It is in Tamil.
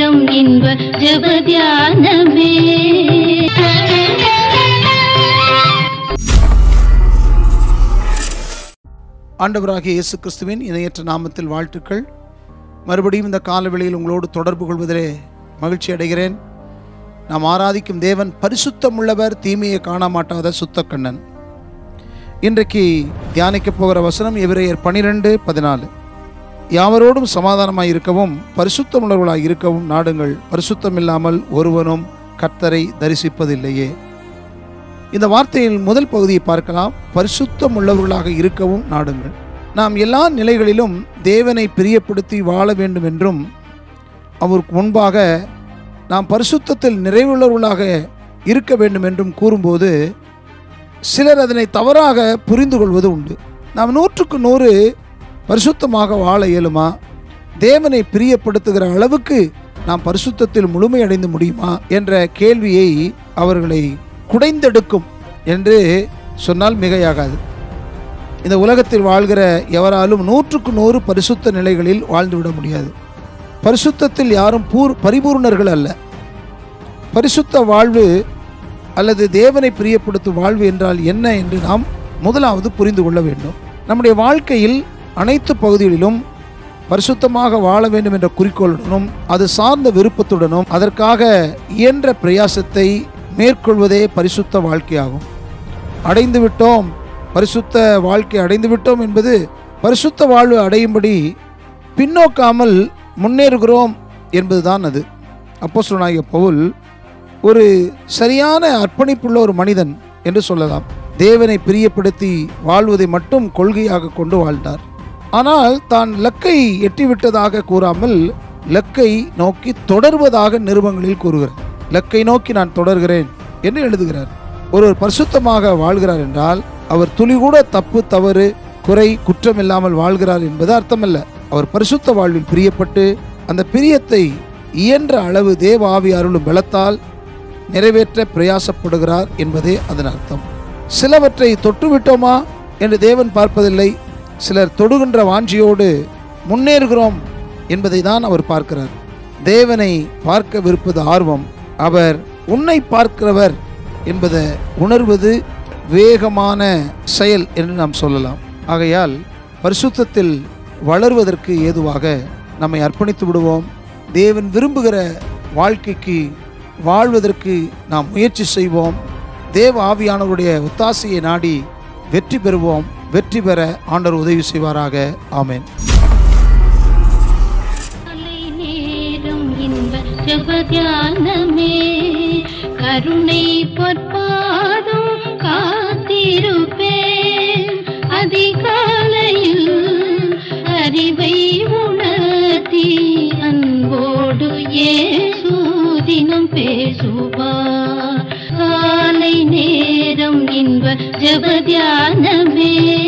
நேரம் இன்ப ஜபத்தியானமே. ஆண்டவராகிய இயேசு கிறிஸ்துவின் இணையற்ற நாமத்தில் வாழ்த்துக்கள். மறுபடியும் இந்த காலவெளியில் உங்களோடு தொடர்பு கொள்வதிலே மகிழ்ச்சி அடைகிறேன். நாம் ஆராதிக்கும் தேவன் பரிசுத்தம் உள்ளவர் தீமையை காணமாட்டாத சுத்தக்கண்ணன். இன்றைக்கு தியானிக்கப் போகிற வசனம் எவிரையர் பனிரெண்டு பதினாலு. யாவரோடும் சமாதானமாய் இருக்கவும் பரிசுத்தம் இருக்கவும் நாடுங்கள். பரிசுத்தம் இல்லாமல் ஒருவனும் கர்த்தரை தரிசிப்பதில்லையே. இந்த வார்த்தையில் முதல் பகுதியை பார்க்கலாம். பரிசுத்தம் உள்ளவர்களாக இருக்கவும் நாடுங்கள். நாம் எல்லா நிலைகளிலும் தேவனை பிரியப்படுத்தி வாழ வேண்டும் என்றும் அவருக்கு முன்பாக நாம் பரிசுத்தத்தில் நிறைவுள்ளவர்களாக இருக்க வேண்டும் என்றும் கூறும்போது சிலர் அதனை தவறாக புரிந்து கொள்வது உண்டு. நாம் நூற்றுக்கு நூறு பரிசுத்தமாக வாழ இயலுமா? தேவனை பிரியப்படுத்துகிற அளவுக்கு நாம் பரிசுத்தத்தில் முழுமையடைந்து முடியுமா? என்ற கேள்வியை அவர்களை குடைந்தெடுக்கும் என்று சொன்னால் மிகையாகாது. இந்த உலகத்தில் வாழ்கிற எவராலும் நூற்றுக்கு நூறு பரிசுத்த நிலைகளில் வாழ்ந்துவிட முடியாது. பரிசுத்தத்தில் யாரும் பூர் பரிபூர்ணர்கள் அல்ல. பரிசுத்த வாழ்வு அல்லது தேவனை பிரியப்படுத்தும் வாழ்வு என்றால் என்ன என்று நாம் முதலாவது புரிந்து கொள்ள வேண்டும். நம்முடைய வாழ்க்கையில் அனைத்து பகுதிகளிலும் பரிசுத்தமாக வாழ வேண்டும் என்ற குறிக்கோளுடனும் அது சார்ந்த விருப்பத்துடனும் அதற்காக இயன்ற பிரயாசத்தை மேற்கொள்வதே பரிசுத்த வாழ்க்கையாகும். அடைந்து விட்டோம் பரிசுத்த வாழ்க்கை அடைந்து விட்டோம் என்பது பரிசுத்த வாழ்வு அடையும்படி பின்னோக்காமல் முன்னேறுகிறோம் என்பதுதான் அது. அப்போ அப்போஸ்தலனாகிய பவுல் ஒரு சரியான அர்ப்பணிப்புள்ள ஒரு மனிதன் என்று சொல்லலாம். தேவனை பிரியப்படுத்தி வாழ்வதை மட்டும் கொள்கையாக கொண்டு வாழ்ந்தார். ஆனால் தான் லக்கை எட்டிவிட்டதாக கூறாமல் லக்கை நோக்கி தொடர்வதாக நிருபங்களில் கூறுகிறார். லக்கை நோக்கி நான் தொடர்கிறேன் என்று எழுதுகிறார். ஒருவர் பரிசுத்தமாக வாழ்கிறார் என்றால் அவர் துளிகூட தப்பு தவறு குறை குற்றம் இல்லாமல் வாழ்கிறார் என்பது அர்த்தமல்ல. அவர் பரிசுத்த வாழ்வில் பிரியப்பட்டு அந்த பிரியத்தை இயன்ற அளவு தேவ ஆவி அருளும் பலத்தால் நிறைவேற்ற பிரயாசப்படுகிறார் என்பதே அதன் அர்த்தம். சிலவற்றை தொட்டுவிட்டோமா என்று தேவன் பார்ப்பதில்லை. சிலர் தொடுகின்ற வாஞ்சியோடு முன்னேறுகிறோம் என்பதை தான் அவர் பார்க்கிறார். தேவனை பார்க்க விருப்பது ஆர்வம். அவர் உன்னை பார்க்கிறவர் என்பதை உணர்வது வேகமான செயல் என்று நாம் சொல்லலாம். ஆகையால் பரிசுத்தத்தில் வளர்வதற்கு ஏதுவாக நம்மை அர்ப்பணித்து விடுவோம். தேவன் விரும்புகிற வாழ்க்கைக்கு வாழ்வதற்கு நாம் முயற்சி செய்வோம். தேவ ஆவியானவருடைய ஒத்தாசையை நாடி வெற்றி பெறுவோம். வெற்றி பெற ஆண்டவர் உதவி செய்வாராக. ஆமேன். கருணை பொற்பாதம் காத்திருப்பேன். அதிகாலையில் அறிவை உணர்த்தி அன்போடு ஏசூதினம் பேசுவார். காலை நேரம் இன்ப ஜபத்தியானமே